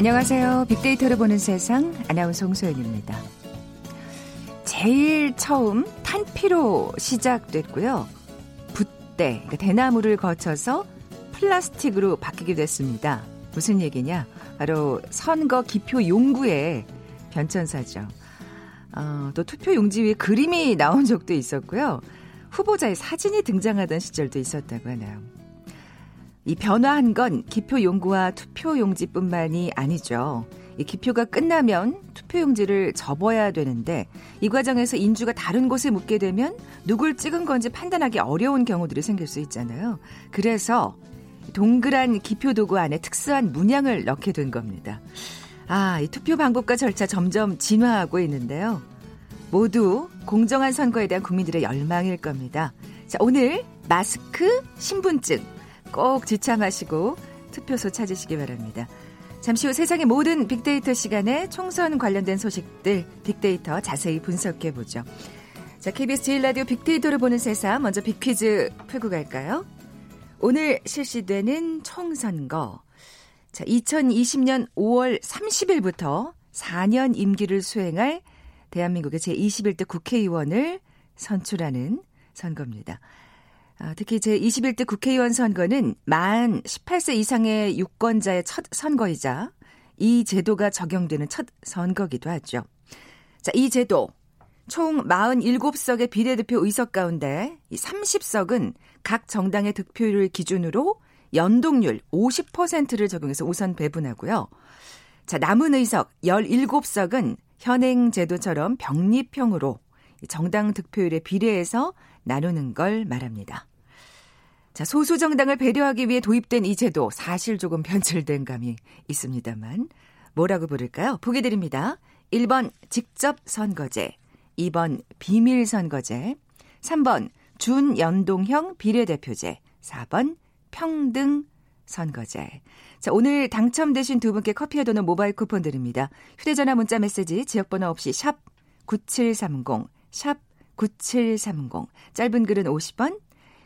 안녕하세요. 빅데이터를 보는 세상 아나운서 홍소연입니다. 제일 처음 탄피로 시작됐고요. 붓대, 그러니까 대나무를 거쳐서 플라스틱으로 바뀌게 됐습니다. 무슨 얘기냐? 바로 선거 기표 용구의 변천사죠. 어, 또 투표 용지 위에 그림이 나온 적도 있었고요. 후보자의 사진이 등장하던 시절도 있었다고 하네요. 이 변화한 건 기표 용구와 투표 용지뿐만이 아니죠. 이 기표가 끝나면 투표 용지를 접어야 되는데 이 과정에서 인주가 다른 곳에 묻게 되면 누굴 찍은 건지 판단하기 어려운 경우들이 생길 수 있잖아요. 그래서 동그란 기표 도구 안에 특수한 문양을 넣게 된 겁니다. 아, 이 투표 방법과 절차 점점 진화하고 있는데요. 모두 공정한 선거에 대한 국민들의 열망일 겁니다. 자, 오늘 마스크, 신분증 꼭 지참하시고 투표소 찾으시기 바랍니다. 잠시 후 세상의 모든 빅데이터 시간에 총선 관련된 소식들 빅데이터 자세히 분석해 보죠. 자, KBS 제일 라디오 빅데이터를 보는 세상 먼저 빅퀴즈 풀고 갈까요? 오늘 실시되는 총선거. 자, 2020년 5월 30일부터 4년 임기를 수행할 대한민국의 제21대 국회의원을 선출하는 선거입니다. 아, 특히 제21대 국회의원 선거는 만 18세 이상의 유권자의 첫 선거이자 이 제도가 적용되는 첫 선거기도 하죠. 자, 이 제도 총 47석의 비례대표 의석 가운데 30석은 각 정당의 득표율을 기준으로 연동률 50%를 적용해서 우선 배분하고요. 자, 남은 의석 17석은 현행 제도처럼 병립형으로 정당 득표율에 비례해서 나누는 걸 말합니다. 자, 소수 정당을 배려하기 위해 도입된 이 제도 사실 조금 변질된 감이 있습니다만 뭐라고 부를까요? 보기 드립니다. 1번 직접 선거제, 2번 비밀 선거제, 3번 준연동형 비례대표제, 4번 평등 선거제. 자, 오늘 당첨되신 두 분께 커피와 도는 모바일 쿠폰 드립니다. 휴대전화 문자 메시지 지역번호 없이 샵 9730, 샵 9730. 짧은 글은 50원,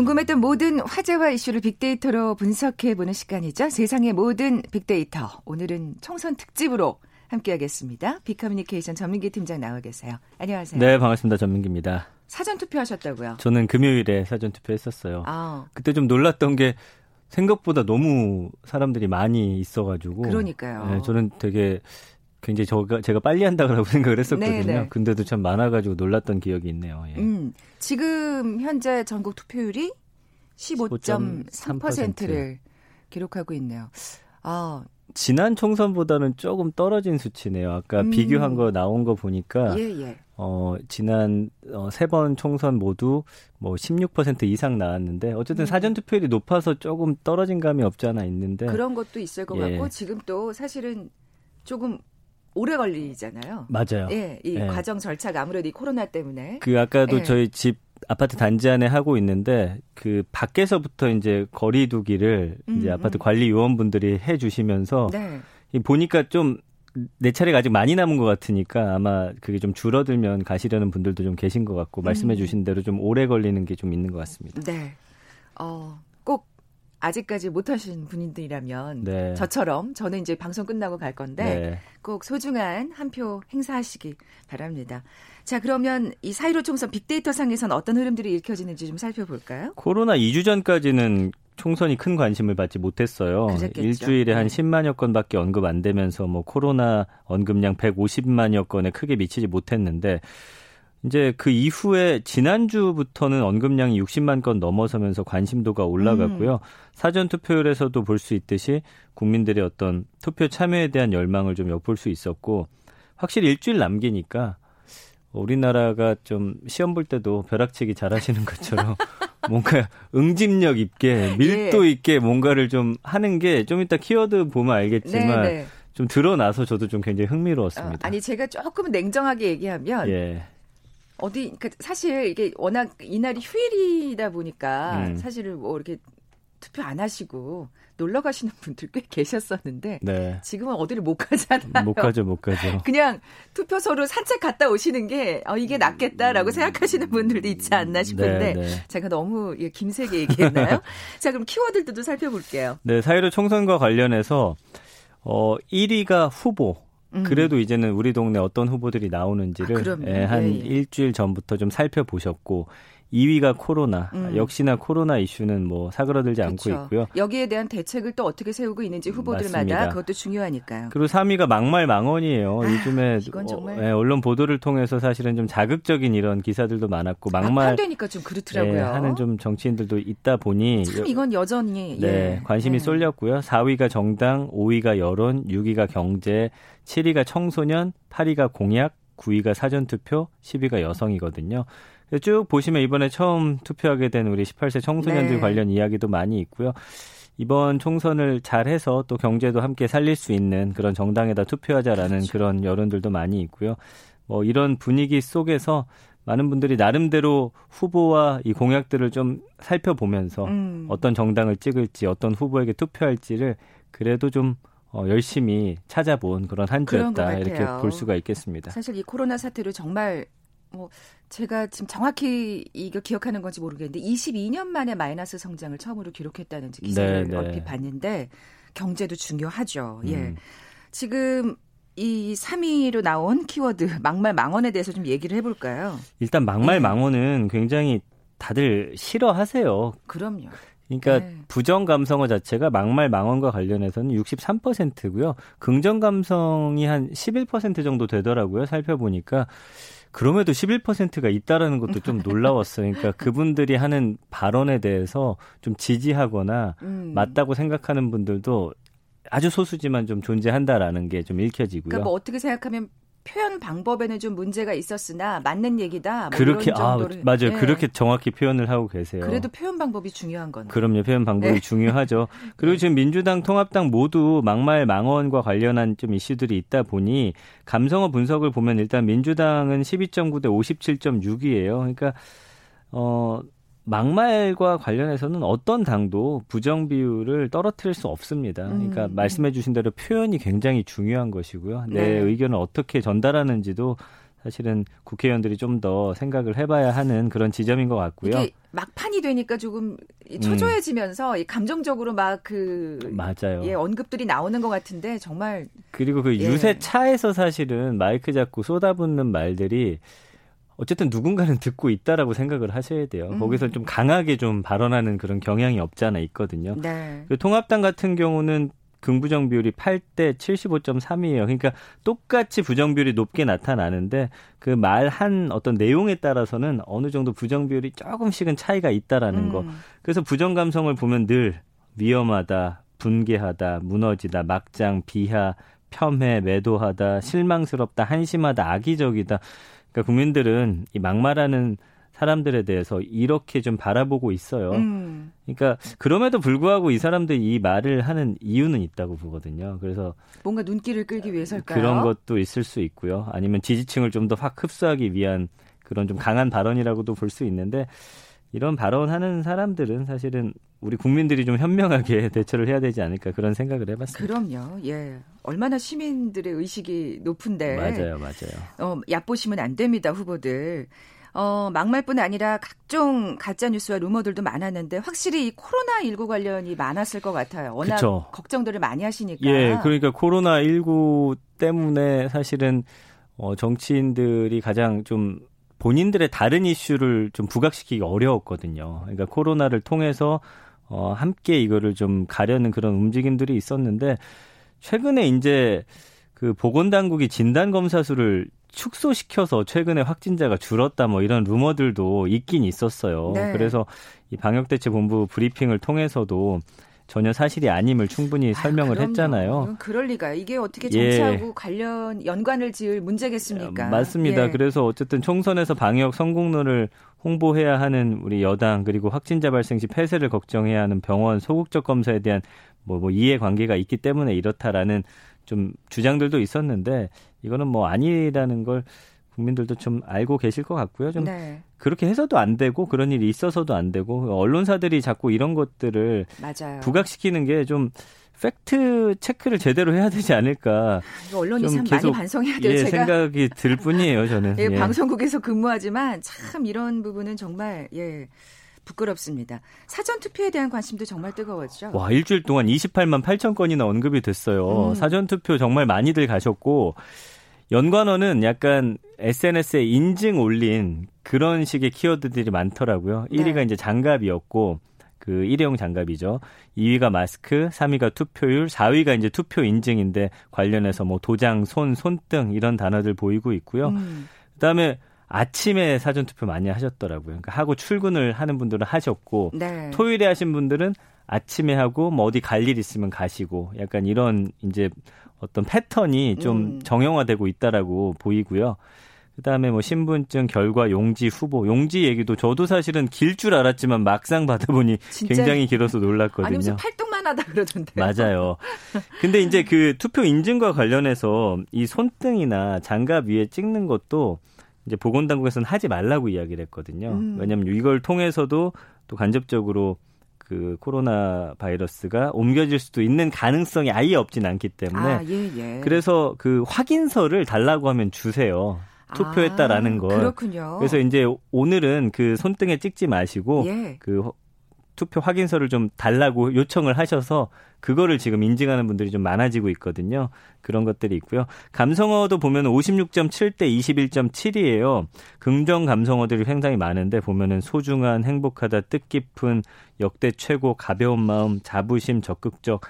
궁금했던 모든 화제와 이슈를 빅데이터로 분석해보는 시간이죠. 세상의 모든 빅데이터. 오늘은 총선 특집으로 함께하겠습니다. 빅커뮤니케이션 전민기 팀장 나와 계세요. 안녕하세요. 네, 반갑습니다. 전민기입니다. 사전 투표하셨다고요? 저는 금요일에 사전 투표했었어요. 아. 그때 좀 놀랐던 게 생각보다 너무 사람들이 많이 있어가지고. 그러니까요. 네, 저는 되게 굉장히 저가 제가 빨리 한다고 생각을 했었거든요. 네네. 네. 근데도 참 많아가지고 놀랐던 기억이 있네요. 예. 음, 지금 현재 전국 투표율이 15.3%를 기록하고 있네요. 아 지난 총선보다는 조금 떨어진 수치네요. 아까 음. 비교한 거 나온 거 보니까 예, 예. 어, 지난 어, 세 번 총선 모두 뭐 16% 이상 나왔는데 어쨌든 음. 사전 투표율이 높아서 조금 떨어진 감이 없지 않아 있는데 그런 것도 있을 것 예. 같고 지금 또 사실은 조금 오래 걸리잖아요. 맞아요. 예, 이 예. 과정 절차가 아무래도 이 코로나 때문에. 그 아까도 예. 저희 집 아파트 단지 안에 하고 있는데 그 밖에서부터 이제 거리두기를 음, 이제 아파트 음. 관리 요원분들이 해 주시면서 네. 보니까 좀 내 차례가 아직 많이 남은 것 같으니까 아마 그게 좀 줄어들면 가시려는 분들도 좀 계신 것 같고 말씀해 음. 주신 대로 좀 오래 걸리는 게 좀 있는 것 같습니다. 네. 어, 아직까지 못 하신 분들이라면 네. 저처럼 저는 이제 방송 끝나고 갈 건데 네. 꼭 소중한 한 표 행사하시기 바랍니다. 자 그러면 이4.15 총선 빅데이터 상에서는 어떤 흐름들이 읽혀지는지 좀 살펴볼까요? 코로나 2주 전까지는 총선이 큰 관심을 받지 못했어요. 그랬겠죠. 일주일에 한 10만여 건밖에 언급 안 되면서 뭐 코로나 언급량 150만여 건에 크게 미치지 못했는데 이제 그 이후에 지난주부터는 언급량이 60만 건 넘어서면서 관심도가 올라갔고요. 음. 사전 투표율에서도 볼 수 있듯이 국민들의 어떤 투표 참여에 대한 열망을 좀 엿볼 수 있었고 확실히 일주일 남기니까 우리나라가 좀 시험 볼 때도 벼락치기 잘하시는 것처럼 뭔가 응집력 있게 밀도 예. 있게 뭔가를 좀 하는 게 좀 이따 키워드 보면 알겠지만 네네. 네. 좀 드러나서 저도 좀 굉장히 흥미로웠습니다. 어, 아니 제가 조금 냉정하게 얘기하면 예. 어디 그 사실 이게 워낙 이날이 휴일이다 보니까 음. 사실은 뭐 이렇게 투표 안 하시고 놀러 가시는 분들 꽤 계셨었는데 네. 지금은 어디를 못 가잖아요. 못 가죠, 못 가죠. 그냥 투표소로 산책 갔다 오시는 게 어, 이게 낫겠다라고 생각하시는 분들도 있지 않나 싶은데 네, 네. 제가 너무 예, 김세게 얘기했나요? 자, 그럼 키워드들도 살펴볼게요. 네, 사이로 총선과 관련해서 어 1위가 후보 음. 그래도 이제는 우리 동네 어떤 후보들이 나오는지를 아, 예, 한 예, 예. 일주일 전부터 좀 살펴보셨고 2위가 코로나. 음. 역시나 코로나 이슈는 뭐 사그러들지 그렇죠. 않고 있고요. 여기에 대한 대책을 또 어떻게 세우고 있는지 후보들마다 맞습니다. 그것도 중요하니까요. 그리고 3위가 막말 망언이에요. 아, 요즘에 어, 네, 언론 보도를 통해서 사실은 좀 자극적인 이런 기사들도 많았고 막말 되니까 좀 그렇더라고요. 네, 하는 좀 정치인들도 있다 보니 참 이건 여전히 네, 예. 관심이 네. 쏠렸고요. 4위가 정당, 5위가 여론, 6위가 경제, 7위가 청소년, 8위가 공약, 9위가 사전 투표, 10위가 여성이거든요. 쭉 보시면 이번에 처음 투표하게 된 우리 18세 청소년들 네. 관련 이야기도 많이 있고요. 이번 총선을 잘해서 또 경제도 함께 살릴 수 있는 그런 정당에다 투표하자라는 그렇죠. 그런 여론들도 많이 있고요. 뭐 이런 분위기 속에서 많은 분들이 나름대로 후보와 이 공약들을 좀 살펴보면서 음. 어떤 정당을 찍을지 어떤 후보에게 투표할지를 그래도 좀 어, 열심히 찾아본 그런 한 주였다 이렇게 볼 수가 있겠습니다. 사실 이 코로나 사태로 정말 뭐 제가 지금 정확히 이거 기억하는 건지 모르겠는데 22년 만에 마이너스 성장을 처음으로 기록했다는 기사를 네, 네. 얼핏 봤는데 경제도 중요하죠. 예. 음. 지금 이 3위로 나온 키워드 막말 망언에 대해서 좀 얘기를 해볼까요? 일단 막말 네. 망언은 굉장히 다들 싫어하세요. 그럼요. 그러니까 네. 부정 감성어 자체가 막말 망언과 관련해서는 63%고요. 긍정 감성이 한 11% 정도 되더라고요. 살펴보니까 그럼에도 11%가 있다라는 것도 좀 놀라웠어요. 그러니까 그분들이 하는 발언에 대해서 좀 지지하거나 음. 맞다고 생각하는 분들도 아주 소수지만 좀 존재한다라는 게 좀 읽혀지고요. 그러니까 뭐 어떻게 생각하면 표현 방법에는 좀 문제가 있었으나 맞는 얘기다. 뭐 그렇게 아 맞아요. 네. 그렇게 정확히 표현을 하고 계세요. 그래도 표현 방법이 중요한 건. 그럼요. 표현 방법이 네. 중요하죠. 그리고 지금 민주당, 통합당 모두 막말 망언과 관련한 좀 이슈들이 있다 보니 감성어 분석을 보면 일단 민주당은 12.9 대 57.6이에요. 그러니까 어 막말과 관련해서는 어떤 당도 부정 비율을 떨어뜨릴 수 없습니다. 그러니까 음. 말씀해 주신 대로 표현이 굉장히 중요한 것이고요. 내 네. 의견을 어떻게 전달하는지도 사실은 국회의원들이 좀 더 생각을 해봐야 하는 그런 지점인 것 같고요. 이게 막판이 되니까 조금 초조해지면서 음. 감정적으로 막 그 맞아요. 예, 언급들이 나오는 것 같은데 정말 그리고 그 예. 유세 차에서 사실은 마이크 잡고 쏟아붓는 말들이 어쨌든 누군가는 듣고 있다라고 생각을 하셔야 돼요. 음. 거기서 좀 강하게 좀 발언하는 그런 경향이 없지 않아 있거든요. 네. 그 통합당 같은 경우는 긍부정 비율이 8대 75.3이에요. 그러니까 똑같이 부정 비율이 높게 나타나는데 그 말 한 어떤 내용에 따라서는 어느 정도 부정 비율이 조금씩은 차이가 있다라는 음. 거. 그래서 부정 감성을 보면 늘 위험하다, 분개하다, 무너지다, 막장, 비하, 폄훼, 매도하다, 실망스럽다, 한심하다, 악의적이다. 그러니까 국민들은 이 막말하는 사람들에 대해서 이렇게 좀 바라보고 있어요. 음. 그러니까 그럼에도 불구하고 이 사람들이 이 말을 하는 이유는 있다고 보거든요. 그래서 뭔가 눈길을 끌기 위해서일까요? 그런 것도 있을 수 있고요. 아니면 지지층을 좀 더 확 흡수하기 위한 그런 좀 강한 발언이라고도 볼 수 있는데 이런 발언하는 사람들은 사실은 우리 국민들이 좀 현명하게 대처를 해야 되지 않을까 그런 생각을 해봤습니다. 그럼요. 예. 얼마나 시민들의 의식이 높은데. 맞아요, 맞아요. 어, 얕보시면 안 됩니다, 후보들. 어, 막말뿐 아니라 각종 가짜 뉴스와 루머들도 많았는데 확실히 이 코로나 19 관련이 많았을 것 같아요. 워낙 그쵸. 걱정들을 많이 하시니까. 예, 그러니까 코로나 19 때문에 사실은 어, 정치인들이 가장 좀 본인들의 다른 이슈를 좀 부각시키기 어려웠거든요. 그러니까 코로나를 통해서 어, 함께 이거를 좀 가려는 그런 움직임들이 있었는데 최근에 이제 그 보건당국이 진단검사 수를 축소시켜서 최근에 확진자가 줄었다 뭐 이런 루머들도 있긴 있었어요. 네. 그래서 이 방역대책본부 브리핑을 통해서도 전혀 사실이 아님을 충분히 설명을 아, 했잖아요. 그럴 리가. 이게 어떻게 예. 정치하고 예. 관련 연관을 지을 문제겠습니까? 맞습니다. 예. 그래서 어쨌든 총선에서 방역 성공론을 홍보해야 하는 우리 여당 그리고 확진자 발생 시 폐쇄를 걱정해야 하는 병원 소극적 검사에 대한 뭐, 뭐 이해 관계가 있기 때문에 이렇다라는 좀 주장들도 있었는데 이거는 뭐 아니라는 걸 국민들도 좀 알고 계실 것 같고요. 좀 네. 그렇게 해서도 안 되고 그런 일이 있어서도 안 되고 언론사들이 자꾸 이런 것들을 맞아요. 부각시키는 게좀 팩트 체크를 제대로 해야 되지 않을까. 언론이 참 많이 반성해야 돼요. 예, 제가 생각이 들 뿐이에요, 저는. 예, 예. 방송국에서 근무하지만 참 이런 부분은 정말 예. 부끄럽습니다. 사전 투표에 대한 관심도 정말 뜨거웠죠. 와, 일주일 동안 28만 8천 건이나 언급이 됐어요. 음. 사전 투표 정말 많이들 가셨고 연관어는 약간 SNS에 인증 올린 그런 식의 키워드들이 많더라고요. 네. 1위가 이제 장갑이었고 그 일회용 장갑이죠. 2위가 마스크, 3위가 투표율, 4위가 이제 투표 인증인데 관련해서 뭐 도장, 손, 손등 이런 단어들 보이고 있고요. 음. 그다음에 아침에 사전 투표 많이 하셨더라고요. 그러니까 하고 출근을 하는 분들은 하셨고 네. 토요일에 하신 분들은 아침에 하고 뭐 어디 갈 일 있으면 가시고 약간 이런 이제 어떤 패턴이 좀 음. 정형화되고 있다라고 보이고요. 그다음에 뭐 신분증 결과 용지 후보 용지 얘기도 저도 사실은 길 줄 알았지만 막상 받아보니 굉장히 길어서 놀랐거든요. 아니 무슨 팔뚝만 하다 그러던데. 맞아요. 근데 이제 그 투표 인증과 관련해서 이 손등이나 장갑 위에 찍는 것도 이제 보건당국에서는 하지 말라고 이야기를 했거든요. 음. 왜냐하면 이걸 통해서도 또 간접적으로 그 코로나 바이러스가 옮겨질 수도 있는 가능성이 아예 없진 않기 때문에 아, 예, 예. 그래서 그 확인서를 달라고 하면 주세요. 투표했다라는 아, 걸. 그렇군요. 그래서 이제 오늘은 그 손등에 찍지 마시고 예. 그 투표 확인서를 좀 달라고 요청을 하셔서 그거를 지금 인증하는 분들이 좀 많아지고 있거든요. 그런 것들이 있고요. 감성어도 보면 56.7대 21.7이에요. 긍정 감성어들이 굉장히 많은데 보면은 소중한, 행복하다, 뜻깊은, 역대 최고, 가벼운 마음, 자부심, 적극적.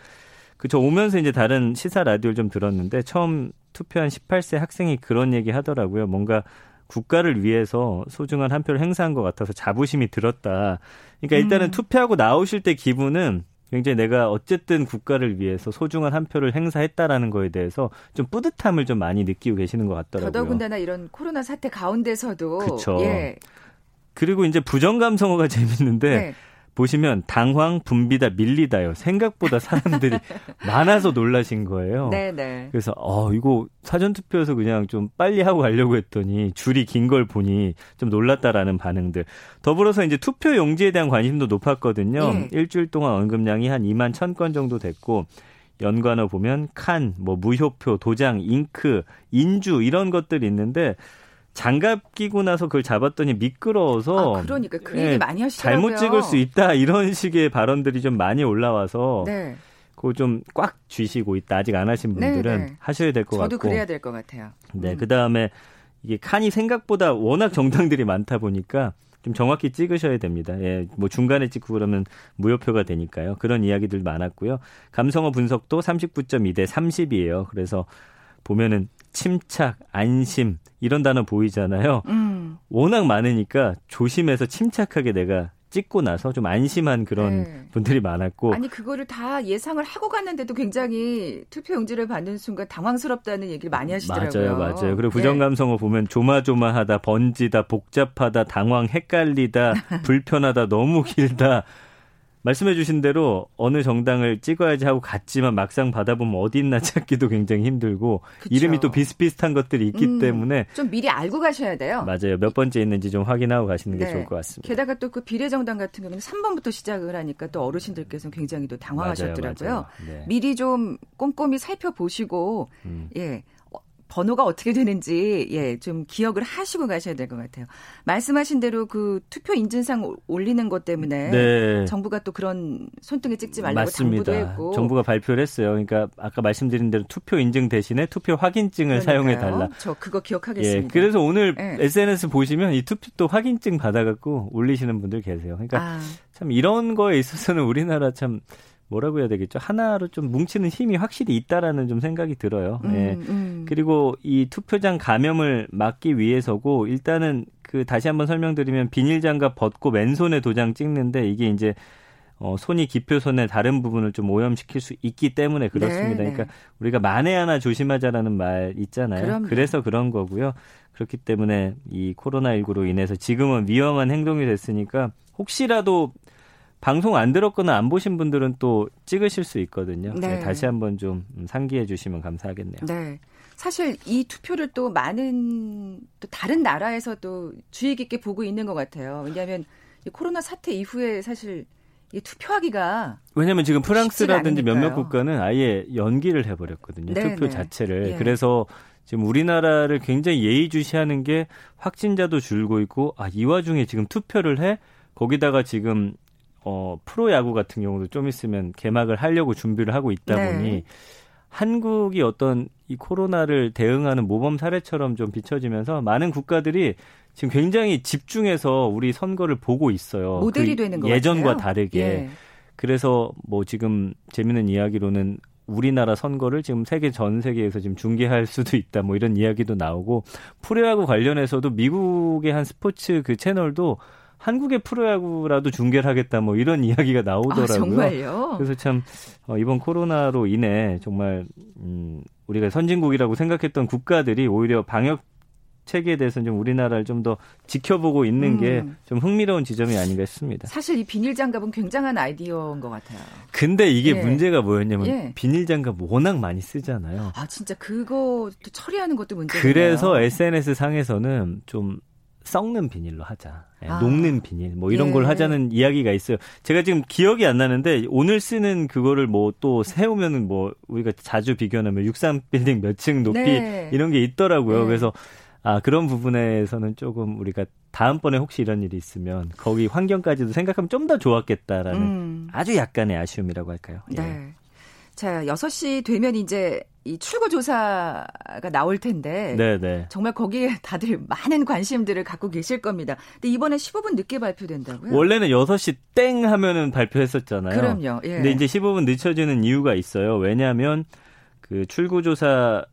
그저 오면서 이제 다른 시사 라디오를 좀 들었는데 처음 투표한 18세 학생이 그런 얘기 하더라고요. 뭔가 국가를 위해서 소중한 한 표를 행사한 것 같아서 자부심이 들었다. 그러니까 일단은 음. 투표하고 나오실 때 기분은 굉장히 내가 어쨌든 국가를 위해서 소중한 한 표를 행사했다라는 거에 대해서 좀 뿌듯함을 좀 많이 느끼고 계시는 것 같더라고요. 더더군다나 이런 코로나 사태 가운데서도 그렇죠. 예. 그리고 이제 부정 감성어가 재밌는데 네. 보시면 당황, 분비다, 밀리다요. 생각보다 사람들이 많아서 놀라신 거예요. 네네. 네. 그래서 어 이거 사전 투표에서 그냥 좀 빨리 하고 가려고 했더니 줄이 긴 걸 보니 좀 놀랐다라는 반응들. 더불어서 이제 투표 용지에 대한 관심도 높았거든요. 네. 일주일 동안 언급량이 한 2만 1,000건 정도 됐고 연관어 보면 칸, 뭐 무효표, 도장, 잉크, 인주 이런 것들이 있는데 장갑 끼고 나서 그걸 잡았더니 미끄러워서 아, 그러니까 그 얘기 예, 많이 하시더라고요. 잘못 찍을 수 있다 이런 식의 발언들이 좀 많이 올라와서 네. 그거 좀 꽉 쥐시고 있다 아직 안 하신 분들은 네, 네. 하셔야 될 것 같고 저도 그래야 될 것 같아요. 네, 음. 그 다음에 이게 칸이 생각보다 워낙 정당들이 많다 보니까 좀 정확히 찍으셔야 됩니다. 예, 뭐 중간에 찍고 그러면 무효표가 되니까요. 그런 이야기들 많았고요. 감성어 분석도 39.2 대 30이에요. 그래서 보면은 침착, 안심 이런 단어 보이잖아요. 음. 워낙 많으니까 조심해서 침착하게 내가 찍고 나서 좀 안심한 그런 네. 분들이 많았고 아니 그거를 다 예상을 하고 갔는데도 굉장히 투표 용지를 받는 순간 당황스럽다는 얘기를 많이 하시더라고요. 맞아요, 맞아요. 그리고 부정감성어 네. 보면 조마조마하다, 번지다, 복잡하다, 당황, 헷갈리다, 불편하다, 너무 길다. 말씀해 주신 대로 어느 정당을 찍어야지 하고 갔지만 막상 받아보면 어디 있나 찾기도 굉장히 힘들고 그쵸. 이름이 또 비슷비슷한 것들이 있기 음, 때문에 좀 미리 알고 가셔야 돼요. 맞아요. 몇 번째 있는지 좀 확인하고 가시는 게 네. 좋을 것 같습니다. 게다가 또 그 비례정당 같은 경우는 3번부터 시작을 하니까 또 어르신들께서는 굉장히 또 당황하셨더라고요. 맞아요, 맞아요. 네. 미리 좀 꼼꼼히 살펴보시고 음. 예. 번호가 어떻게 되는지 예, 좀 기억을 하시고 가셔야 될 것 같아요. 말씀하신 대로 그 투표 인증상 올리는 것 때문에 네. 정부가 또 그런 손등에 찍지 말라고 맞습니다. 당부도 했고 정부가 발표를 했어요. 그러니까 아까 말씀드린 대로 투표 인증 대신에 투표 확인증을 사용해 달라. 저 그거 기억하겠습니다. 예, 그래서 오늘 네. SNS 보시면 이 투표 또 확인증 받아 갖고 올리시는 분들 계세요. 그러니까 아. 참 이런 거에 있어서는 우리나라 참 뭐라고 해야 되겠죠? 하나로 좀 뭉치는 힘이 확실히 있다라는 좀 생각이 들어요. 음, 예. 음. 그리고 이 투표장 감염을 막기 위해서고 일단은 그 다시 한번 설명드리면 비닐 장갑 벗고 맨손에 도장 찍는데 이게 이제 어, 손이 기표선의 다른 부분을 좀 오염시킬 수 있기 때문에 그렇습니다. 네, 그러니까 네. 우리가 만에 하나 조심하자라는 말 있잖아요. 그럼요. 그래서 그런 거고요. 그렇기 때문에 이 코로나19로 인해서 지금은 위험한 행동이 됐으니까 혹시라도 방송 안 들었거나 안 보신 분들은 또 찍으실 수 있거든요. 네. 네, 다시 한번 좀 상기해 주시면 감사하겠네요. 네. 사실 이 투표를 또 많은 또 다른 나라에서도 주의 깊게 보고 있는 것 같아요. 왜냐하면 코로나 사태 이후에 사실 이 투표하기가 왜냐하면 지금 프랑스라든지 몇몇 국가는 아예 연기를 해버렸거든요. 네 투표 네. 자체를. 예. 그래서 지금 우리나라를 굉장히 예의주시하는 게 확진자도 줄고 있고 아 이 와중에 지금 투표를 해 거기다가 지금 어 프로야구 같은 경우도 좀 있으면 개막을 하려고 준비를 하고 있다 네. 보니 한국이 어떤 이 코로나를 대응하는 모범 사례처럼 좀 비춰지면서 많은 국가들이 지금 굉장히 집중해서 우리 선거를 보고 있어요. 모델이 그 되는 거 예전과 같아요. 다르게. 예. 그래서 뭐 지금 재밌는 이야기로는 우리나라 선거를 지금 세계 전 세계에서 지금 중계할 수도 있다 뭐 이런 이야기도 나오고 프로야구 관련해서도 미국의 한 스포츠 그 채널도 한국의 프로야구라도 중계를 하겠다 뭐 이런 이야기가 나오더라고요. 아, 정말요? 그래서 참 어, 이번 코로나로 인해 정말 음 우리가 선진국이라고 생각했던 국가들이 오히려 방역 체계에 대해서는 좀 우리나라를 좀 더 지켜보고 있는 음. 게좀 흥미로운 지점이 아닌가 싶습니다. 사실 이 비닐 장갑은 굉장한 아이디어인 것 같아요. 근데 이게 예. 문제가 뭐였냐면 예. 비닐 장갑 워낙 많이 쓰잖아요. 아 진짜 그거 처리하는 것도 문제예요. 그래서 SNS 상에서는 좀 썩는 비닐로 하자. 예, 아. 녹는 비닐 뭐 이런 예. 걸 하자는 이야기가 있어요. 제가 지금 기억이 안 나는데 오늘 쓰는 그거를 뭐 또 세우면은 뭐 우리가 자주 비교하면 63 빌딩 몇 층 높이 네. 이런 게 있더라고요. 네. 그래서 아 그런 부분에서는 조금 우리가 다음번에 혹시 이런 일이 있으면 거기 환경까지도 생각하면 좀 더 좋았겠다라는 음. 아주 약간의 아쉬움이라고 할까요? 예. 네. 자, 6시 되면 이제 이 출구 조사가 나올 텐데 네네. 네. 정말 거기에 다들 많은 관심들을 갖고 계실 겁니다. 근데 이번에 15분 늦게 발표된다고요? 원래는 6시 땡 하면은 발표했었잖아요. 그럼요. 예. 근데 이제 15분 늦춰지는 이유가 있어요. 왜냐하면 그 출구 조사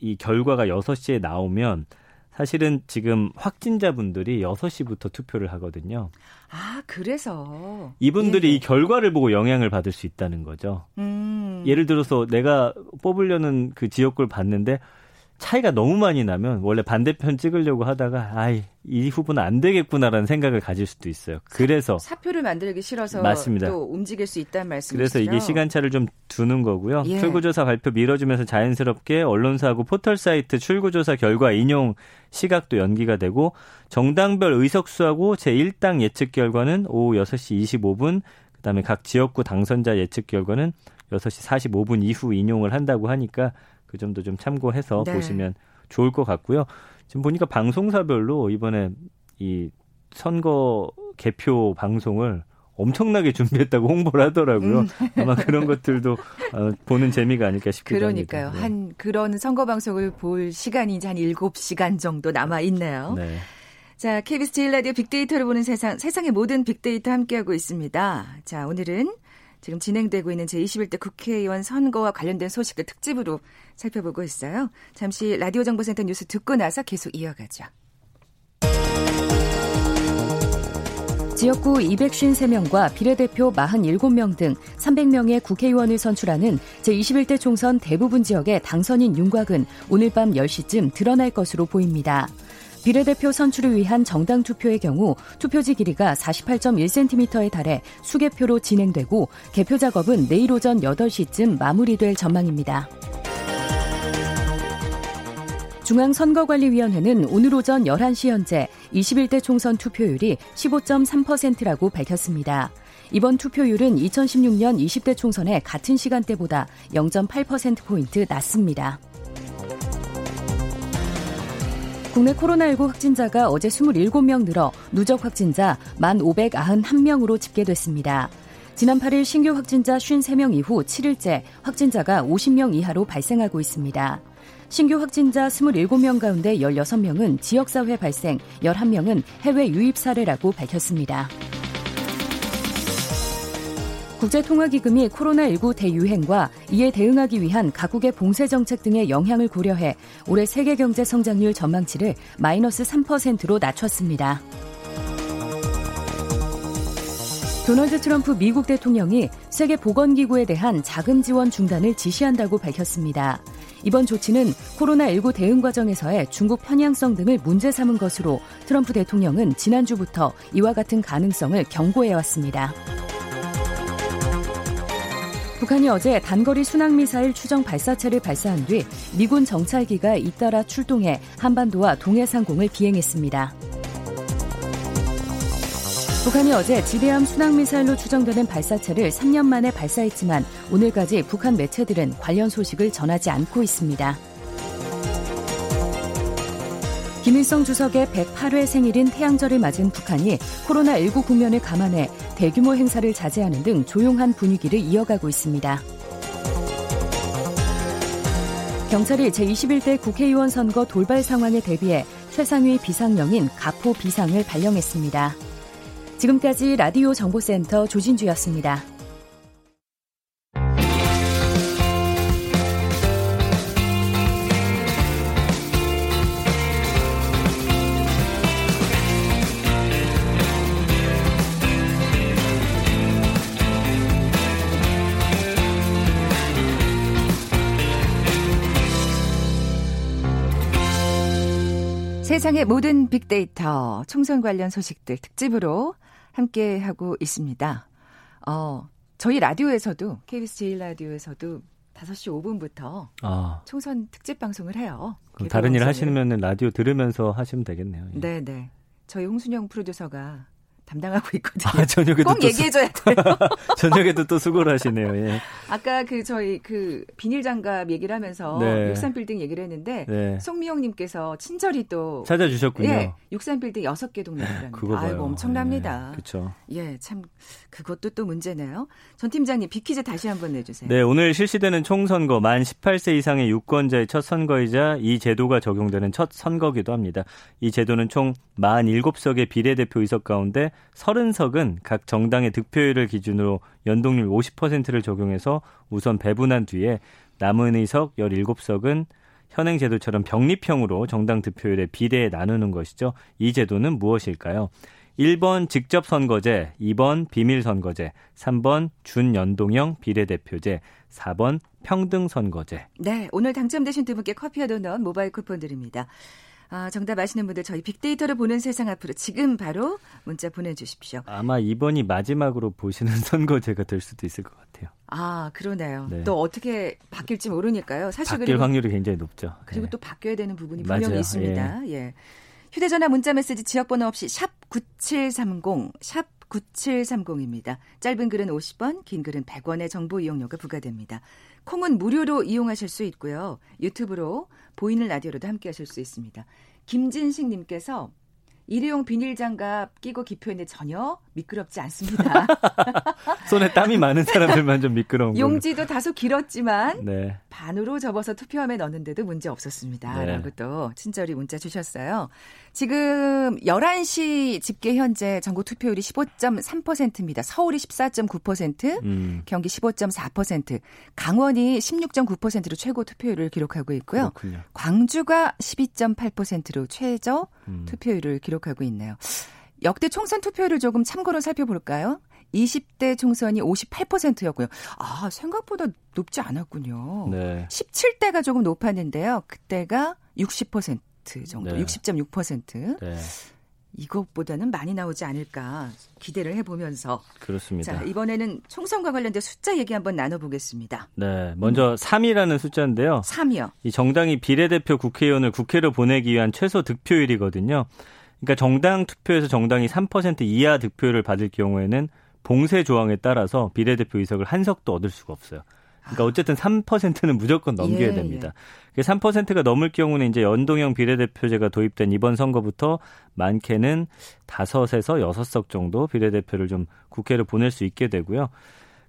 이 결과가 6시에 나오면 사실은 지금 확진자분들이 6시부터 투표를 하거든요. 아, 그래서. 이분들이 예. 이 결과를 보고 영향을 받을 수 있다는 거죠. 음. 예를 들어서 내가 뽑으려는 그 지역구를 봤는데 차이가 너무 많이 나면 원래 반대편 찍으려고 하다가 아이 이 후보는 안 되겠구나라는 생각을 가질 수도 있어요. 그래서 사, 표를 만들기 싫어서 맞습니다. 또 움직일 수 있다는 말씀이시죠. 그래서 이게 시간차를 좀 두는 거고요. 예. 출구조사 발표 미뤄지면서 자연스럽게 언론사하고 포털 사이트 출구조사 결과 인용 시각도 연기가 되고 정당별 의석수하고 제 1당 예측 결과는 오후 6시 25분 그다음에 각 지역구 당선자 예측 결과는 6시 45분 이후 인용을 한다고 하니까 그 점도 좀 참고해서 네. 보시면 좋을 것 같고요. 지금 보니까 방송사별로 이번에 이 선거 개표 방송을 엄청나게 준비했다고 홍보를 하더라고요. 음. 아마 그런 것들도 어, 보는 재미가 아닐까 싶기도 그러니까요. 합니다. 네. 한 그런 선거 방송을 볼 시간이 이제 한 7시간 정도 남아 있네요. 네. 자, KBS 제일 라디오 빅데이터를 보는 세상, 세상의 모든 빅데이터 함께하고 있습니다. 자, 오늘은 지금 진행되고 있는 제21대 국회의원 선거와 관련된 소식을 특집으로 살펴보고 있어요. 잠시 라디오 정보센터 뉴스 듣고 나서 계속 이어가죠. 지역구 253명과 비례대표 47명 등 300명의 국회의원을 선출하는 제21대 총선 대부분 지역의 당선인 윤곽은 오늘 밤 10시쯤 드러날 것으로 보입니다. 비례대표 선출을 위한 정당 투표의 경우 투표지 길이가 48.1cm에 달해 수개표로 진행되고 개표 작업은 내일 오전 8시쯤 마무리될 전망입니다. 중앙선거관리위원회는 오늘 오전 11시 현재 21대 총선 투표율이 15.3%라고 밝혔습니다. 이번 투표율은 2016년 20대 총선의 같은 시간대보다 0.8%포인트 낮습니다. 국내 코로나19 확진자가 어제 27명 늘어 누적 확진자 1,591명으로 집계됐습니다. 지난 8일 신규 확진자 53명 이후 7일째 확진자가 50명 이하로 발생하고 있습니다. 신규 확진자 27명 가운데 16명은 지역사회 발생, 11명은 해외 유입 사례라고 밝혔습니다. 국제통화기금이 코로나19 대유행과 이에 대응하기 위한 각국의 봉쇄 정책 등의 영향을 고려해 올해 세계 경제 성장률 전망치를 마이너스 3%로 낮췄습니다. 도널드 트럼프 미국 대통령이 세계 보건기구에 대한 자금 지원 중단을 지시한다고 밝혔습니다. 이번 조치는 코로나19 대응 과정에서의 중국 편향성 등을 문제 삼은 것으로 트럼프 대통령은 지난주부터 이와 같은 가능성을 경고해왔습니다. 북한이 어제 단거리 순항미사일 추정 발사체를 발사한 뒤 미군 정찰기가 잇따라 출동해 한반도와 동해상공을 비행했습니다. 북한이 어제 지대함 순항미사일로 추정되는 발사체를 3년 만에 발사했지만 오늘까지 북한 매체들은 관련 소식을 전하지 않고 있습니다. 김일성 주석의 108회 생일인 태양절을 맞은 북한이 코로나19 국면을 감안해 대규모 행사를 자제하는 등 조용한 분위기를 이어가고 있습니다. 경찰이 제21대 국회의원 선거 돌발 상황에 대비해 최상위 비상령인 가포 비상을 발령했습니다. 지금까지 라디오 정보센터 조진주였습니다. 세상의 모든 빅데이터 총선 관련 소식들 특집으로 함께 하고 있습니다. 어, 저희 라디오에서도 KBS 제1라디오에서도 5시 5분부터 아. 총선 특집 방송을 해요. 다른 일 하시면 라디오 들으면서 하시면 되겠네요. 예. 네, 네. 저희 홍순영 프로듀서가 담당하고 있거든요. 아, 저녁에도 꼭 얘기해줘야 돼요. 저녁에도 또 수고를 하시네요. 예. 아까 그 저희 그 비닐 장갑 얘기를 하면서 네. 63빌딩 얘기를 했는데 네. 송미영님께서 친절히 또 찾아주셨군요. 예, 63빌딩 6개 동네라는 그거 아이고 엄청납니다. 네, 그렇죠. 예, 참 그것도 또 문제네요. 전 팀장님 비키즈 다시 한번 내주세요. 네, 오늘 실시되는 총선거 만 18세 이상의 유권자의 첫 선거이자 이 제도가 적용되는 첫 선거기도 합니다. 이 제도는 총 47석의 비례대표 의석 가운데 30석은 각 정당의 득표율을 기준으로 연동률 50%를 적용해서 우선 배분한 뒤에 남은 의석 17석은 현행 제도처럼 병립형으로 정당 득표율의 비례에 나누는 것이죠. 이 제도는 무엇일까요? 1번 직접 선거제, 2번 비밀 선거제, 3번 준연동형 비례대표제, 4번 평등 선거제. 네, 오늘 당첨되신 두 분께 커피와 도넛 모바일 쿠폰 드립니다. 아, 정답 아시는 분들 저희 빅데이터를 보는 세상 앞으로 지금 바로 문자 보내주십시오. 아마 이번이 마지막으로 보시는 선거제가 될 수도 있을 것 같아요. 아 그러네요. 네. 또 어떻게 바뀔지 모르니까요. 사실 바뀔 그리고, 확률이 굉장히 높죠. 그리고 네. 또 바뀌어야 되는 부분이 분명히 맞아요. 있습니다. 예. 예. 휴대전화 문자메시지 지역번호 없이 샵 9730, 샵 9730입니다. 짧은 글은 50원, 긴 글은 100원의 정보 이용료가 부과됩니다. 콩은 무료로 이용하실 수 있고요. 유튜브로 보이는 라디오로도 함께 하실 수 있습니다. 김진식 님께서 일회용 비닐 장갑 끼고 기표했는데 전혀 미끄럽지 않습니다. 손에 땀이 많은 사람들만 좀 미끄러운 용지도 다소 길었지만 네. 반으로 접어서 투표함에 넣는데도 문제 없었습니다. 네. 라고 또 친절히 문자 주셨어요. 지금 11시 집계 현재 전국 투표율이 15.3%입니다. 서울이 14.9%, 음. 경기 15.4%, 강원이 16.9%로 최고 투표율을 기록하고 있고요. 그렇군요. 광주가 12.8%로 최저 음. 투표율을 기록하고 있네요. 역대 총선 투표율을 조금 참고로 살펴볼까요? 20대 총선이 58%였고요. 아, 생각보다 높지 않았군요. 네. 17대가 조금 높았는데요. 그때가 60% 정도, 네. 60.6%. 네. 이것보다는 많이 나오지 않을까 기대를 해보면서 그렇습니다. 자 이번에는 총선과 관련된 숫자 얘기 한번 나눠보겠습니다. 네, 먼저 음. 3이라는 숫자인데요. 3이요. 이 정당이 비례대표 국회의원을 국회로 보내기 위한 최소 득표율이거든요. 그러니까 정당 투표에서 정당이 3% 이하 득표율을 받을 경우에는 봉쇄 조항에 따라서 비례대표 의석을 한 석도 얻을 수가 없어요. 그러니까 어쨌든 3%는 무조건 넘겨야 예, 됩니다. 예. 3%가 넘을 경우는 이제 연동형 비례대표제가 도입된 이번 선거부터 많게는 5에서 6석 정도 비례대표를 좀 국회를 보낼 수 있게 되고요.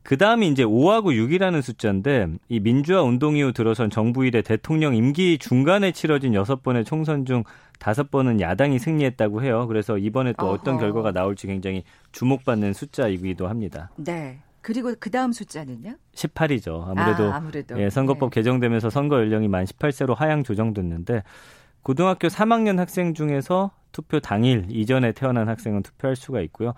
그 다음이 이제 5하고 6이라는 숫자인데 이 민주화 운동 이후 들어선 정부 일의 대통령 임기 중간에 치러진 6번의 총선 중 5번은 야당이 승리했다고 해요. 그래서 이번에 또 어허. 어떤 결과가 나올지 굉장히 주목받는 숫자이기도 합니다. 네. 그리고 그 다음 숫자는요? 18이죠. 아무래도, 아, 아무래도. 예, 선거법 네. 개정되면서 선거 연령이 만 18세로 하향 조정됐는데 고등학교 3학년 학생 중에서 투표 당일 이전에 태어난 학생은 투표할 수가 있고요.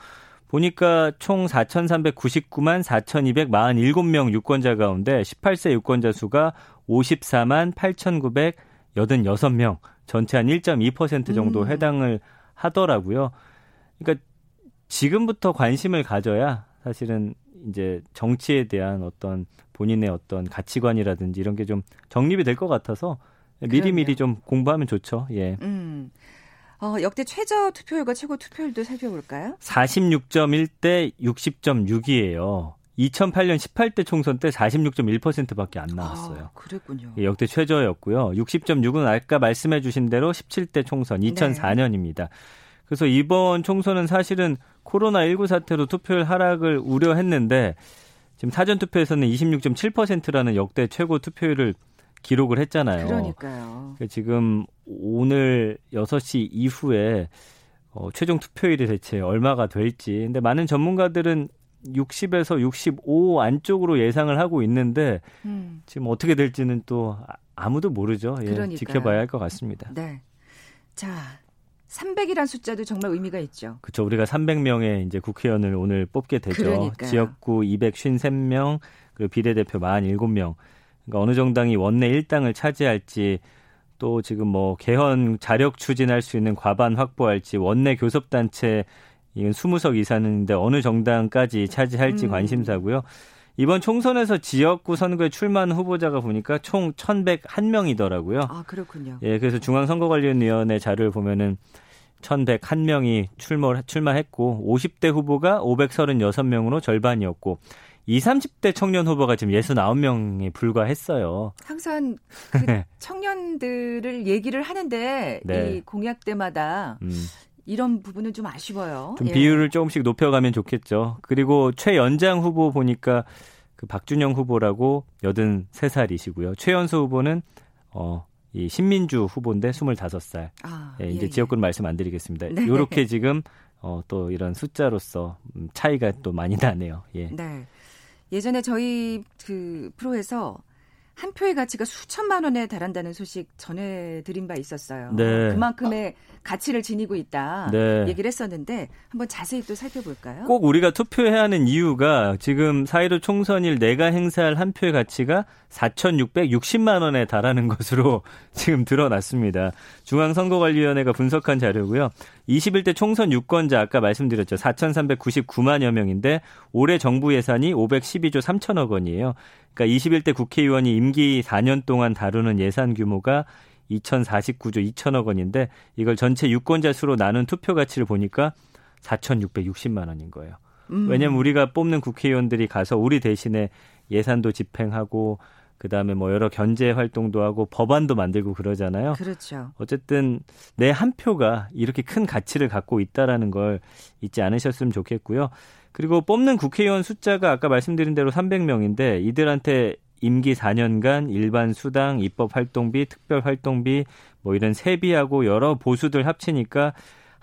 보니까 총 4,399만 4,247명 유권자 가운데 18세 유권자 수가 54만 8,986명, 전체 한 1.2% 정도 음. 해당을 하더라고요. 그러니까 지금부터 관심을 가져야 사실은 이제 정치에 대한 어떤 본인의 어떤 가치관이라든지 이런 게 좀 정립이 될 것 같아서 미리미리 좀 공부하면 좋죠. 예. 음. 어, 역대 최저 투표율과 최고 투표율도 살펴볼까요? 46.1 대 60.6이에요. 2008년 18대 총선 때 46.1%밖에 안 나왔어요. 아, 그랬군요. 예, 역대 최저였고요. 60.6은 아까 말씀해 주신 대로 17대 총선 2004년입니다. 네. 그래서 이번 총선은 사실은 코로나19 사태로 투표율 하락을 우려했는데 지금 사전 투표에서는 26.7%라는 역대 최고 투표율을 기록을 했잖아요. 그러니까요. 그러니까 지금 오늘 6시 이후에 어, 최종 투표율이 대체 얼마가 될지. 근데 많은 전문가들은 60에서 65 안쪽으로 예상을 하고 있는데 음. 지금 어떻게 될지는 또 아무도 모르죠. 예, 지켜봐야 할 것 같습니다. 네. 자, 300이란 숫자도 정말 의미가 있죠. 그렇죠. 우리가 300명의 이제 국회의원을 오늘 뽑게 되죠. 그러니까요. 지역구 253명, 그리고 비례대표 47명. 그러니까 어느 정당이 원내 1당을 차지할지 또 지금 뭐 개헌 자력 추진할 수 있는 과반 확보할지 원내 교섭단체 이건 20석 이상인데 어느 정당까지 차지할지 음. 관심사고요. 이번 총선에서 지역구 선거에 출마한 후보자가 보니까 총 1,101명이더라고요. 아, 그렇군요. 예, 그래서 중앙선거관리위원회 자료를 보면은 1,101명이 출마, 출마했고 50대 후보가 536명으로 절반이었고 20, 30대 청년 후보가 지금 69명에 불과했어요. 항상 그 청년들을 얘기를 하는데 네. 이 공약 때마다 음. 이런 부분은 좀 아쉬워요. 좀 예. 비율을 조금씩 높여가면 좋겠죠. 그리고 최연장 후보 보니까 그 박준영 후보라고 83살이시고요. 최연소 후보는 어, 이 신민주 후보인데 25살. 아, 예, 이제 예, 지역군 말씀 안 드리겠습니다. 네. 요렇게 지금 어, 또 이런 숫자로서 음, 차이가 또 많이 나네요. 예. 네. 예전에 저희 그 프로에서 한 표의 가치가 수천만 원에 달한다는 소식 전해드린 바 있었어요. 네. 그만큼의 가치를 지니고 있다 네. 얘기를 했었는데 한번 자세히 또 살펴볼까요? 꼭 우리가 투표해야 하는 이유가 지금 4.15 총선일 내가 행사할 한 표의 가치가 4,660만 원에 달하는 것으로 지금 드러났습니다. 중앙선거관리위원회가 분석한 자료고요. 21대 총선 유권자 아까 말씀드렸죠. 4,399만여 명인데 올해 정부 예산이 512조 3천억 원이에요. 그러니까 21대 국회의원이 임기 4년 동안 다루는 예산 규모가 2,049조 2천억 원인데 이걸 전체 유권자 수로 나눈 투표 가치를 보니까 4,660만 원인 거예요. 음. 왜냐면 우리가 뽑는 국회의원들이 가서 우리 대신에 예산도 집행하고 그 다음에 뭐 여러 견제 활동도 하고 법안도 만들고 그러잖아요. 그렇죠. 어쨌든 내 한 표가 이렇게 큰 가치를 갖고 있다라는 걸 잊지 않으셨으면 좋겠고요. 그리고 뽑는 국회의원 숫자가 아까 말씀드린 대로 300명인데 이들한테 임기 4년간 일반 수당, 입법 활동비, 특별 활동비 뭐 이런 세비하고 여러 보수들 합치니까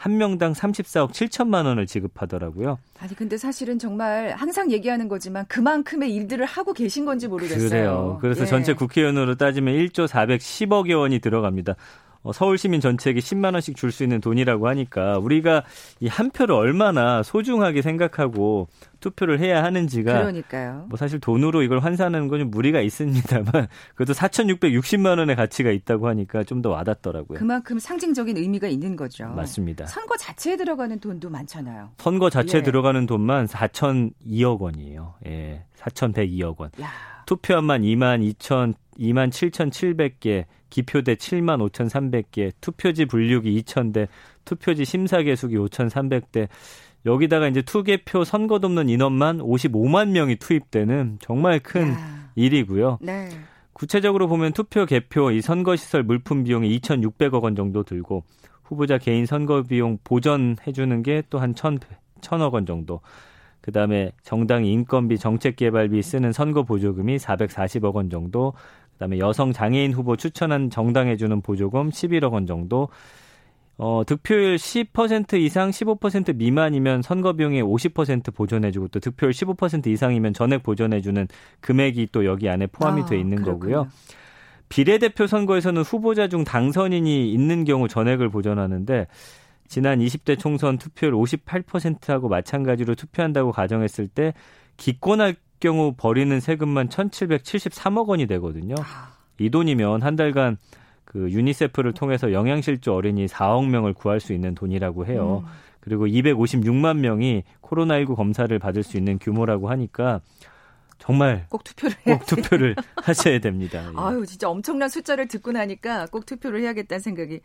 한 명당 34억 7천만 원을 지급하더라고요. 아니 근데 사실은 정말 항상 얘기하는 거지만 그만큼의 일들을 하고 계신 건지 모르겠어요. 그래요. 그래서 예. 전체 국회의원으로 따지면 1조 410억여 원이 들어갑니다. 어, 서울 시민 전체에게 10만 원씩 줄 수 있는 돈이라고 하니까 우리가 이 한 표를 얼마나 소중하게 생각하고 투표를 해야 하는지가 그러니까요. 뭐 사실 돈으로 이걸 환산하는 건 좀 무리가 있습니다만 그래도 4,660만 원의 가치가 있다고 하니까 좀 더 와닿더라고요. 그만큼 상징적인 의미가 있는 거죠. 맞습니다. 선거 자체에 들어가는 돈도 많잖아요. 선거 자체에 예. 들어가는 돈만 4,002억 원이에요. 예. 4,102억 원. 야. 투표함만 2만 2천 2만 7,700개, 기표대 7만 5,300개, 투표지 분류기 2,000대, 투표지 심사 개수기 5,300대. 여기다가 이제 투개표 선거 돕는 인원만 55만 명이 투입되는 정말 큰 야. 일이고요. 네. 구체적으로 보면 투표 개표 이 선거 시설 물품 비용이 2,600억 원 정도 들고 후보자 개인 선거 비용 보전해 주는 게 또 한 1,000억 원 정도. 그다음에 정당 인건비 정책 개발비 쓰는 선거 보조금이 440억 원 정도, 그다음에 여성 장애인 후보 추천한 정당에 주는 보조금 11억 원 정도. 어, 득표율 10% 이상 15% 미만이면 선거 비용의 50% 보존해 주고 또 득표율 15% 이상이면 전액 보존해 주는 금액이 또 여기 안에 포함이 아, 돼 있는 그렇군요. 거고요. 비례대표 선거에서는 후보자 중 당선인이 있는 경우 전액을 보존하는데 지난 20대 총선 투표율 58%하고 마찬가지로 투표한다고 가정했을 때 기권할 경우 벌이는 세금만 1,773억 원이 되거든요. 아. 이 돈이면 한 달간 그 유니세프를 통해서 영양실조 어린이 4억 명을 구할 수 있는 돈이라고 해요. 음. 그리고 256만 명이 코로나19 검사를 받을 수 있는 규모라고 하니까 정말 꼭 투표를 꼭 투표를 하셔야 됩니다. 예. 아유, 진짜 엄청난 숫자를 듣고 나니까 꼭 투표를 해야겠다는 생각이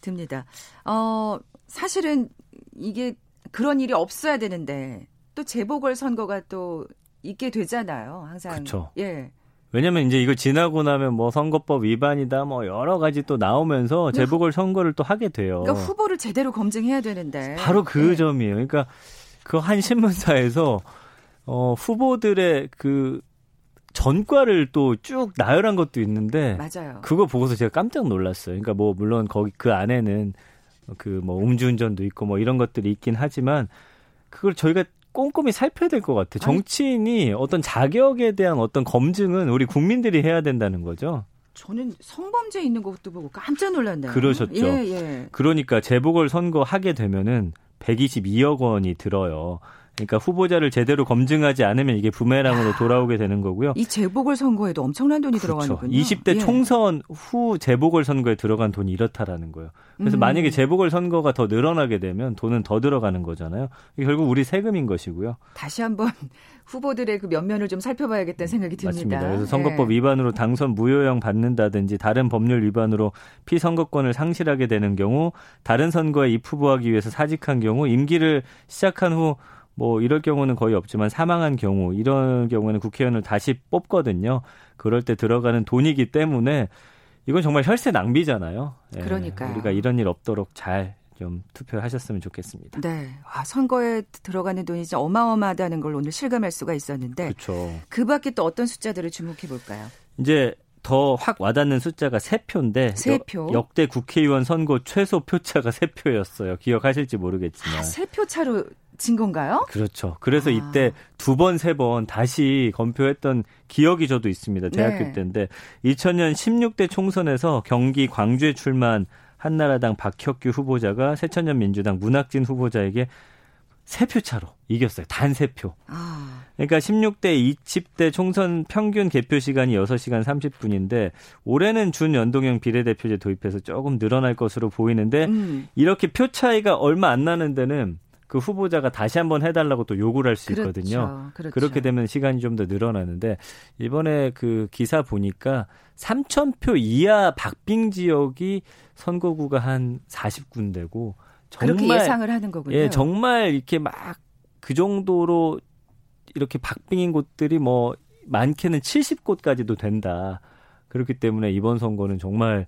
듭니다. 어, 사실은 이게 그런 일이 없어야 되는데 또 재보궐 선거가 또 있게 되잖아요. 항상. 그렇죠. 예. 왜냐면 이제 이거 지나고 나면 뭐 선거법 위반이다 뭐 여러 가지 또 나오면서 재보궐 선거를 또 하게 돼요. 그러니까 후보를 제대로 검증해야 되는데. 바로 그 네. 점이에요. 그러니까 그 한 신문사에서 어 후보들의 그 전과를 또 쭉 나열한 것도 있는데 맞아요. 그거 보고서 제가 깜짝 놀랐어요. 그러니까 뭐 물론 거기 그 안에는 그 뭐 음주운전도 있고 뭐 이런 것들이 있긴 하지만 그걸 저희가 꼼꼼히 살펴야 될 것 같아요. 정치인이 어떤 자격에 대한 어떤 검증은 우리 국민들이 해야 된다는 거죠. 저는 성범죄 있는 것도 보고 깜짝 놀랐네요. 그러셨죠. 예, 예. 그러니까 재보궐 선거 하게 되면은 122억 원이 들어요. 그러니까 후보자를 제대로 검증하지 않으면 이게 부메랑으로 야, 돌아오게 되는 거고요. 이 재보궐 선거에도 엄청난 돈이 그렇죠. 들어가는군요. 20대 예. 총선 후 재보궐 선거에 들어간 돈이 이렇다라는 거예요. 그래서 음. 만약에 재보궐 선거가 더 늘어나게 되면 돈은 더 들어가는 거잖아요. 결국 우리 세금인 것이고요. 다시 한번 후보들의 그 면면을 좀 살펴봐야겠다는 생각이 듭니다. 맞습니다. 그래서 선거법 예. 위반으로 당선 무효형 받는다든지 다른 법률 위반으로 피선거권을 상실하게 되는 경우 다른 선거에 입후보하기 위해서 사직한 경우 임기를 시작한 후 뭐 이럴 경우는 거의 없지만 사망한 경우 이런 경우는 국회의원을 다시 뽑거든요. 그럴 때 들어가는 돈이기 때문에 이건 정말 혈세 낭비잖아요. 예, 그러니까 우리가 이런 일 없도록 잘 좀 투표하셨으면 좋겠습니다. 네, 와, 선거에 들어가는 돈이 진짜 어마어마하다는 걸 오늘 실감할 수가 있었는데, 그렇죠. 그 밖에 또 어떤 숫자들을 주목해 볼까요? 이제 더 확 와닿는 숫자가 세 표인데 세 표. 역 대 국회의원 선거 최소 표차가 세 표였어요. 기억하실지 모르겠지만 아, 세표 차로 진 건가요? 그렇죠. 그래서 아. 이때 두 번, 세 번 다시 검표했던 기억이 저도 있습니다. 대학교 네. 때인데 2000년 16대 총선에서 경기 광주에 출마한 한나라당 박혁규 후보자가 새천년 민주당 문학진 후보자에게 세 표 차로 이겼어요. 단 세 표. 아. 그러니까 16대, 20대 총선 평균 개표 시간이 6시간 30분인데 올해는 준연동형 비례대표제 도입해서 조금 늘어날 것으로 보이는데 음. 이렇게 표 차이가 얼마 안 나는 데는 그 후보자가 다시 한번 해달라고 또 요구를 할 수 있거든요. 그렇죠. 그렇죠. 그렇게 되면 시간이 좀 더 늘어나는데 이번에 그 기사 보니까 3천 표 이하 박빙 지역이 선거구가 한 40군데고 정말 그렇게 예상을 하는 거군요. 예, 정말 이렇게 막 그 정도로 이렇게 박빙인 곳들이 뭐 많게는 70곳까지도 된다. 그렇기 때문에 이번 선거는 정말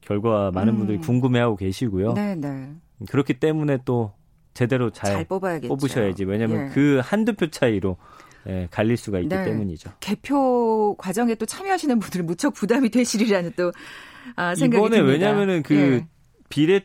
결과 많은 분들이 음. 궁금해하고 계시고요. 네, 네. 그렇기 때문에 또 제대로 잘, 잘 뽑으셔야지. 왜냐하면 예. 그 한두 표 차이로 예, 갈릴 수가 있기 네. 때문이죠. 개표 과정에 또 참여하시는 분들 무척 부담이 되시리라는 또 아, 생각이 이번에 듭니다. 왜냐하면은 그 예. 비례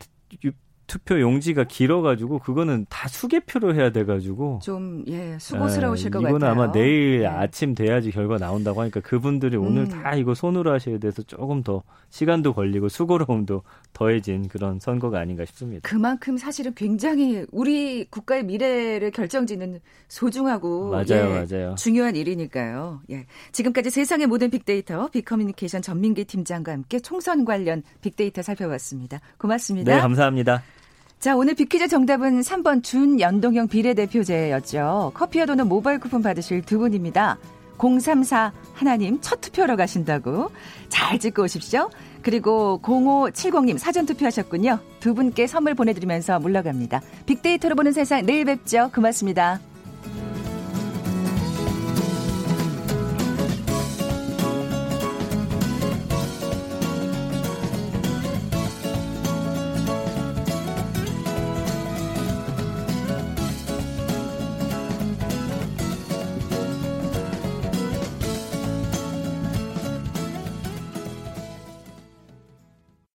투표 용지가 길어가지고 그거는 다 수개표로 해야 돼가지고 좀 예 수고스러우실 예, 것 이거는 같아요. 아마 내일 네. 아침 돼야지 결과 나온다고 하니까 그분들이 오늘 음. 다 이거 손으로 하셔야 돼서 조금 더 시간도 걸리고 수고로움도 더해진 그런 선거가 아닌가 싶습니다. 그만큼 사실은 굉장히 우리 국가의 미래를 결정짓는 소중하고 맞아요, 예, 맞아요. 중요한 일이니까요. 예. 지금까지 세상의 모든 빅데이터 빅커뮤니케이션 전민기 팀장과 함께 총선 관련 빅데이터 살펴봤습니다. 고맙습니다. 네, 감사합니다. 자, 오늘 비키즈 정답은 3번 준연동형 비례대표제였죠. 커피와 도넛 모바일 쿠폰 받으실 두 분입니다. 034 하나님 첫 투표로 가신다고 잘 찍고 오십시오. 그리고 0570님 사전 투표하셨군요. 두 분께 선물 보내드리면서 물러갑니다. 빅데이터로 보는 세상 내일 뵙죠. 고맙습니다.